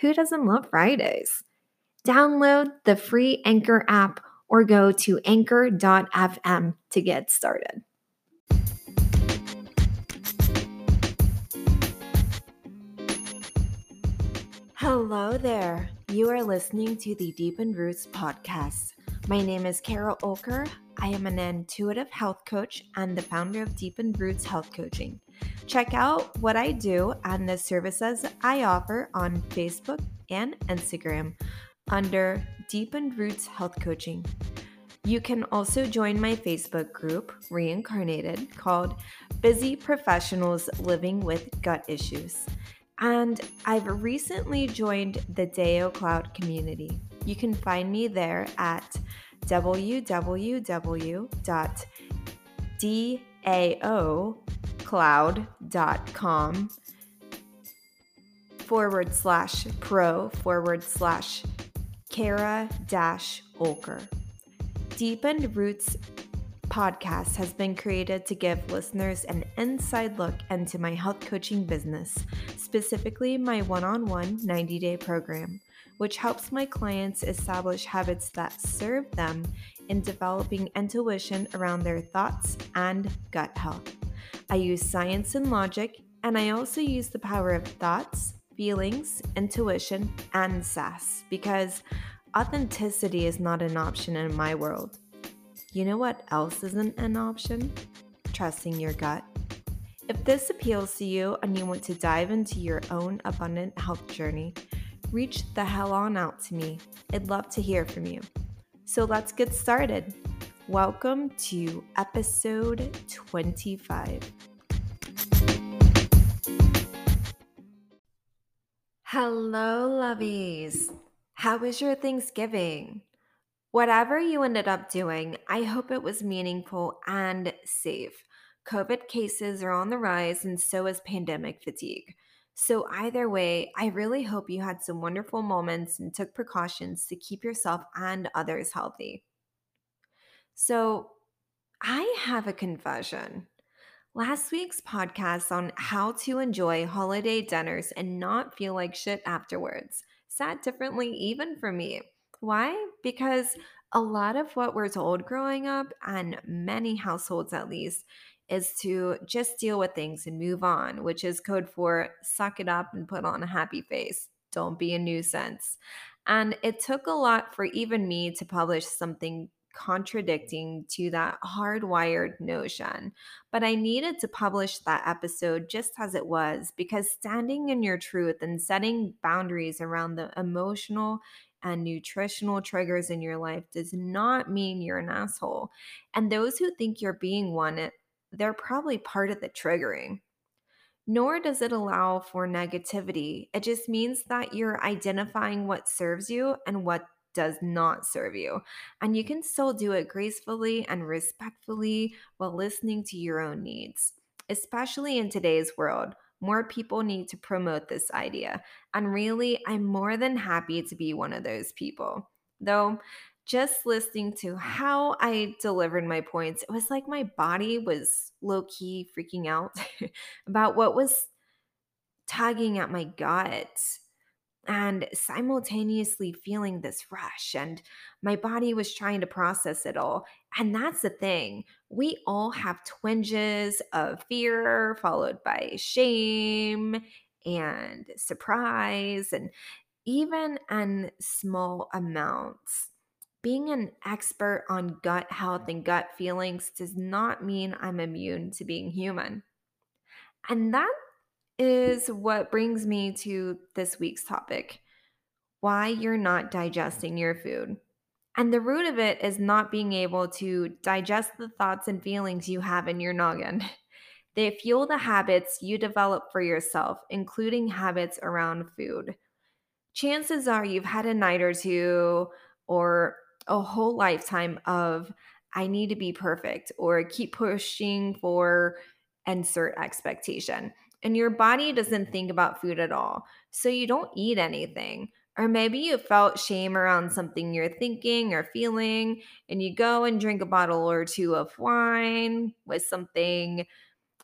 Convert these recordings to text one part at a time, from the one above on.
who doesn't love Fridays? Download the free Anchor app or go to anchor.fm to get started. Hello there. You are listening to the Deepened Roots podcast. My name is Kara Oelker. I am an intuitive health coach and the founder of Deepened Roots Health Coaching. Check out what I do and the services I offer on Facebook and Instagram under Deepened Roots Health Coaching. You can also join my Facebook group, Reincarnated, called Busy Professionals Living with Gut Issues. And I've recently joined the Deo Cloud community. You can find me there at www.daocloud.com forward slash pro forward slash Kara dash Oelker. Deepened Roots podcast has been created to give listeners an inside look into my health coaching business, specifically my one on one 90 day program which helps my clients establish habits that serve them in developing intuition around their thoughts and gut health. I use science and logic, and I also use the power of thoughts, feelings, intuition, and sass because authenticity is not an option in my world. You know what else isn't an option? Trusting your gut. If this appeals to you and you want to dive into your own abundant health journey, reach the hell on out to me. I'd love to hear from you. So let's get started. Welcome to episode 25. Hello, lovies. How was your Thanksgiving? Whatever you ended up doing, I hope it was meaningful and safe. COVID cases are on the rise, and so is pandemic fatigue. So, either way, I really hope you had some wonderful moments and took precautions to keep yourself and others healthy. So, I have a confession. Last week's podcast on how to enjoy holiday dinners and not feel like shit afterwards sat differently even for me. Why? Because a lot of what we're told growing up, and many households at least, is to just deal with things and move on, which is code for suck it up and put on a happy face. Don't be a nuisance. And it took a lot for even me to publish something contradicting to that hardwired notion. But I needed to publish that episode just as it was because standing in your truth and setting boundaries around the emotional and nutritional triggers in your life does not mean you're an asshole. And those who think you're being one eh, they're probably part of the triggering. Nor does it allow for negativity. It just means that you're identifying what serves you and what does not serve you. And you can still do it gracefully and respectfully while listening to your own needs. Especially in today's world, more people need to promote this idea. And really, I'm more than happy to be one of those people. Though just listening to how I delivered my points, it was like my body was low key freaking out about what was tugging at my gut and simultaneously feeling this rush. And my body was trying to process it all. And that's the thing. We all have twinges of fear, followed by shame and surprise, and even in small amounts. Being an expert on gut health and gut feelings does not mean I'm immune to being human. And that is what brings me to this week's topic why you're not digesting your food. And the root of it is not being able to digest the thoughts and feelings you have in your noggin. They fuel the habits you develop for yourself, including habits around food. Chances are you've had a night or two or a whole lifetime of, I need to be perfect or keep pushing for insert expectation and your body doesn't think about food at all. So you don't eat anything. Or maybe you felt shame around something you're thinking or feeling, and you go and drink a bottle or two of wine with something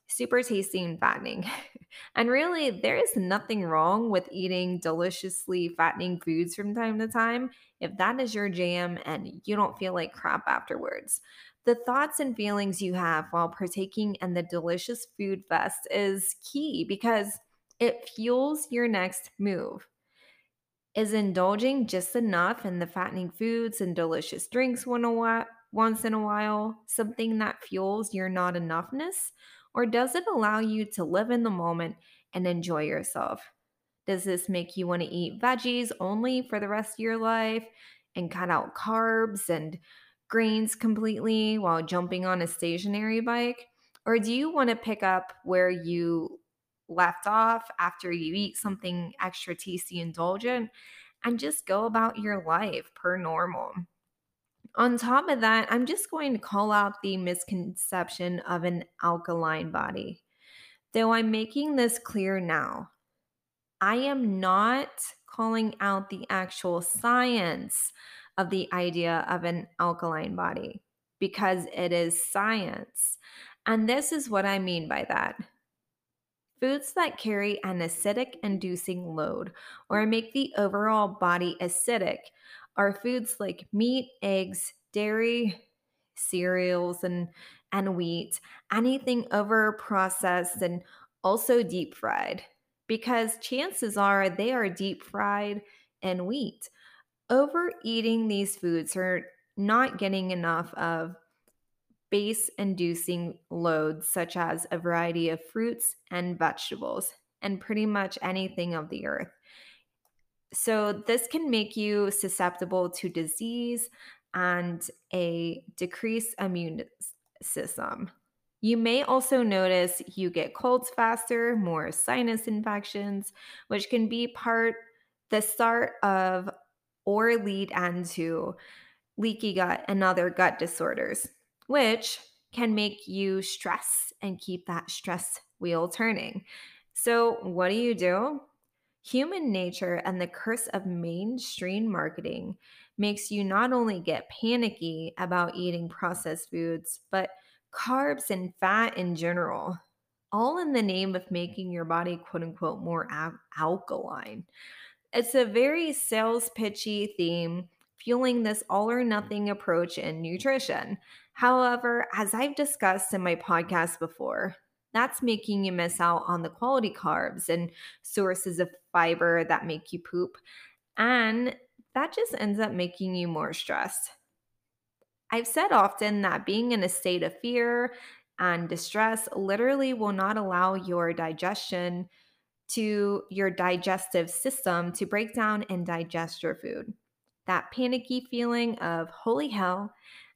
super tasty and fattening. and really, there is nothing wrong with eating deliciously fattening foods from time to time if that is your jam and you don't feel like crap afterwards. The thoughts and feelings you have while partaking in the delicious food fest is key because it fuels your next move. Is indulging just enough in the fattening foods and delicious drinks once in a while something that fuels your not enoughness? Or does it allow you to live in the moment and enjoy yourself? Does this make you want to eat veggies only for the rest of your life and cut out carbs and grains completely while jumping on a stationary bike? Or do you want to pick up where you left off after you eat something extra tasty indulgent and just go about your life per normal? On top of that, I'm just going to call out the misconception of an alkaline body. Though I'm making this clear now, I am not calling out the actual science of the idea of an alkaline body because it is science. And this is what I mean by that. Foods that carry an acidic inducing load or make the overall body acidic are foods like meat, eggs, dairy, cereals, and, and wheat, anything over processed and also deep fried, because chances are they are deep fried and wheat overeating these foods or not getting enough of base inducing loads, such as a variety of fruits and vegetables, and pretty much anything of the earth. So, this can make you susceptible to disease and a decreased immune system. You may also notice you get colds faster, more sinus infections, which can be part the start of or lead into leaky gut and other gut disorders, which can make you stress and keep that stress wheel turning. So, what do you do? Human nature and the curse of mainstream marketing makes you not only get panicky about eating processed foods, but carbs and fat in general, all in the name of making your body quote unquote more al- alkaline. It's a very sales pitchy theme, fueling this all or nothing approach in nutrition. However, as I've discussed in my podcast before, that's making you miss out on the quality carbs and sources of fiber that make you poop. And that just ends up making you more stressed. I've said often that being in a state of fear and distress literally will not allow your digestion to your digestive system to break down and digest your food. That panicky feeling of, holy hell,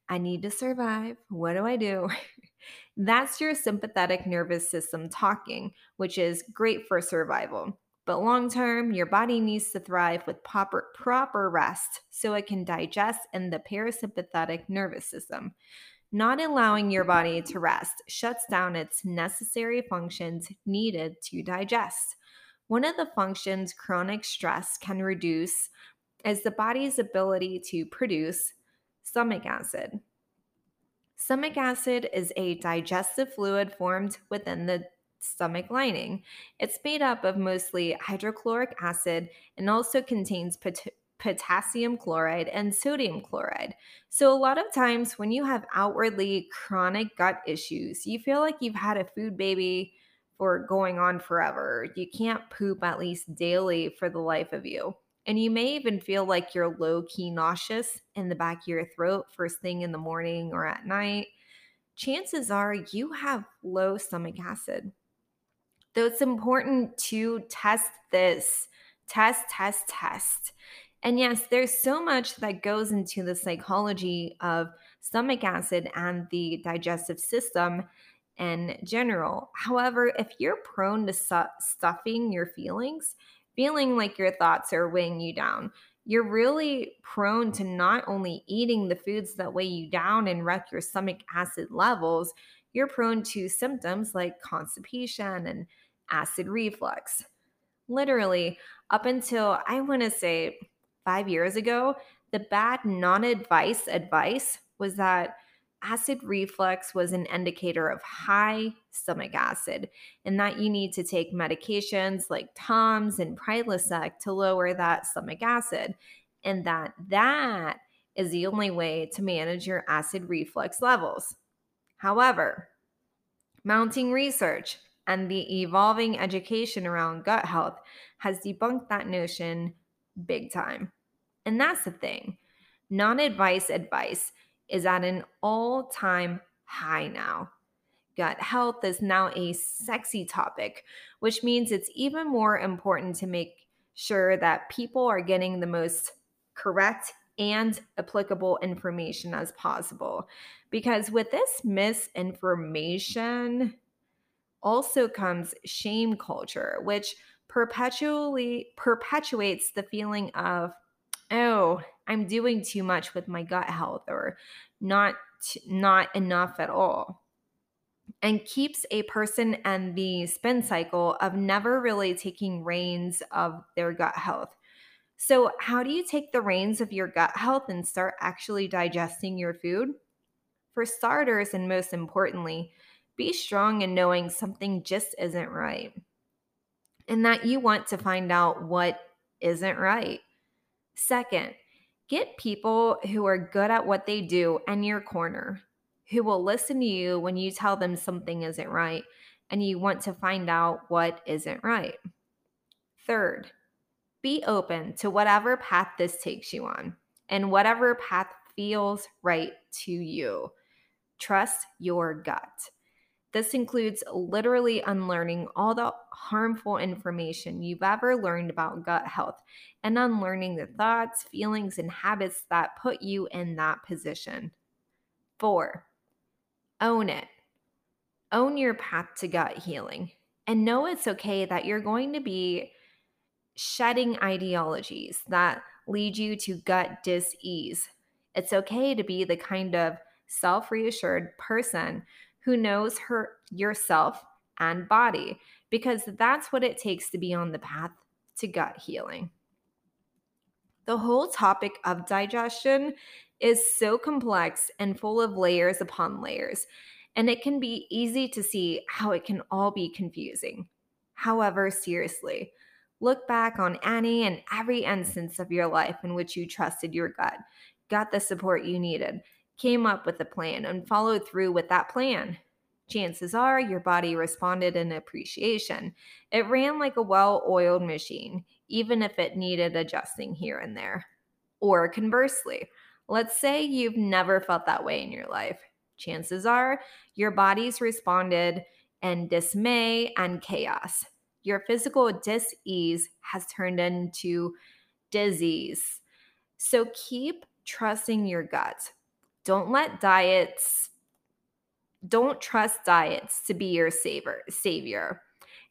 I need to survive. What do I do? That's your sympathetic nervous system talking, which is great for survival. But long term, your body needs to thrive with proper, proper rest so it can digest in the parasympathetic nervous system. Not allowing your body to rest shuts down its necessary functions needed to digest. One of the functions chronic stress can reduce is the body's ability to produce Stomach acid. Stomach acid is a digestive fluid formed within the stomach lining. It's made up of mostly hydrochloric acid and also contains pot- potassium chloride and sodium chloride. So, a lot of times when you have outwardly chronic gut issues, you feel like you've had a food baby for going on forever. You can't poop at least daily for the life of you. And you may even feel like you're low key nauseous in the back of your throat first thing in the morning or at night. Chances are you have low stomach acid. Though it's important to test this, test, test, test. And yes, there's so much that goes into the psychology of stomach acid and the digestive system in general. However, if you're prone to su- stuffing your feelings, feeling like your thoughts are weighing you down, you're really prone to not only eating the foods that weigh you down and wreck your stomach acid levels, you're prone to symptoms like constipation and acid reflux. Literally, up until I want to say five years ago, the bad non advice advice was that acid reflux was an indicator of high stomach acid and that you need to take medications like Tums and Prilosec to lower that stomach acid and that that is the only way to manage your acid reflux levels. However, mounting research and the evolving education around gut health has debunked that notion big time. And that's the thing. Non advice advice is at an all time high now. Gut health is now a sexy topic, which means it's even more important to make sure that people are getting the most correct and applicable information as possible. Because with this misinformation also comes shame culture, which perpetually perpetuates the feeling of oh, I'm doing too much with my gut health or not not enough at all. And keeps a person and the spin cycle of never really taking reins of their gut health. So, how do you take the reins of your gut health and start actually digesting your food? For starters, and most importantly, be strong in knowing something just isn't right and that you want to find out what isn't right. Second, get people who are good at what they do in your corner, who will listen to you when you tell them something isn't right and you want to find out what isn't right. Third, be open to whatever path this takes you on and whatever path feels right to you. Trust your gut. This includes literally unlearning all the harmful information you've ever learned about gut health and unlearning the thoughts, feelings, and habits that put you in that position. Four, own it. Own your path to gut healing and know it's okay that you're going to be shedding ideologies that lead you to gut dis ease. It's okay to be the kind of self reassured person who knows her yourself and body because that's what it takes to be on the path to gut healing. The whole topic of digestion is so complex and full of layers upon layers, and it can be easy to see how it can all be confusing. However, seriously, look back on any and every instance of your life in which you trusted your gut, got the support you needed, came up with a plan and followed through with that plan. Chances are your body responded in appreciation. It ran like a well oiled machine, even if it needed adjusting here and there. Or conversely, let's say you've never felt that way in your life. Chances are your body's responded in dismay and chaos. Your physical dis ease has turned into disease. So keep trusting your gut. Don't let diets, don't trust diets to be your savior, savior.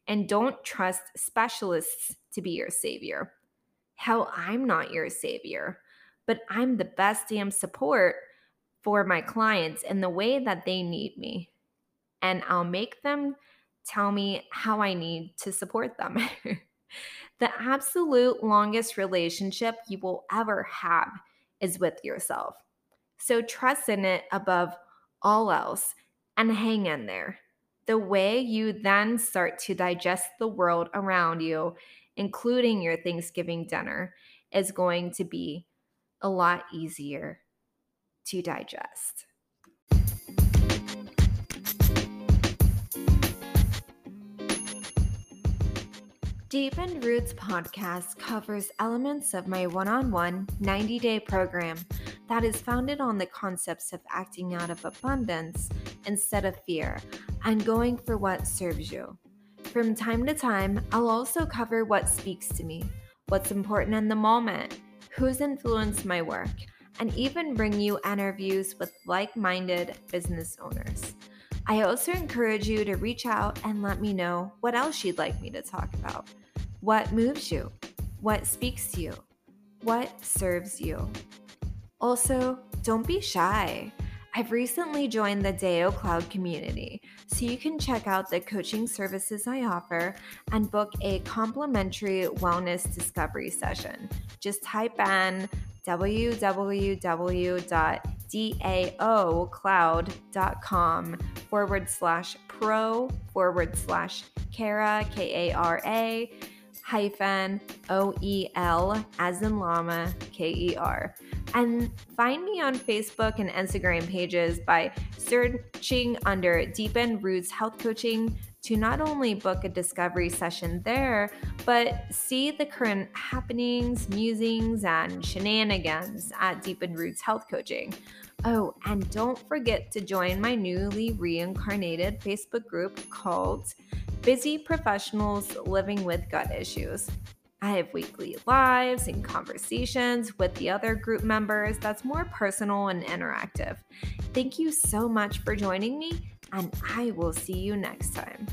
And don't trust specialists to be your savior. Hell, I'm not your savior, but I'm the best damn support for my clients in the way that they need me. And I'll make them tell me how I need to support them. the absolute longest relationship you will ever have is with yourself. So trust in it above all else and hang in there. The way you then start to digest the world around you, including your Thanksgiving dinner, is going to be a lot easier to digest. Deepened Roots podcast covers elements of my one on one 90 day program that is founded on the concepts of acting out of abundance instead of fear and going for what serves you. From time to time, I'll also cover what speaks to me, what's important in the moment, who's influenced my work, and even bring you interviews with like minded business owners. I also encourage you to reach out and let me know what else you'd like me to talk about. What moves you? What speaks to you? What serves you? Also, don't be shy. I've recently joined the Deo Cloud community, so you can check out the coaching services I offer and book a complimentary wellness discovery session. Just type in www.daocloud.com forward slash pro forward slash Kara, K A R A hyphen O E L as in llama, K E R. And find me on Facebook and Instagram pages by searching under Deepen Roots Health Coaching to not only book a discovery session there, but see the current happenings, musings, and shenanigans at Deepen Roots Health Coaching. Oh, and don't forget to join my newly reincarnated Facebook group called Busy Professionals Living with Gut Issues. I have weekly lives and conversations with the other group members that's more personal and interactive. Thank you so much for joining me, and I will see you next time.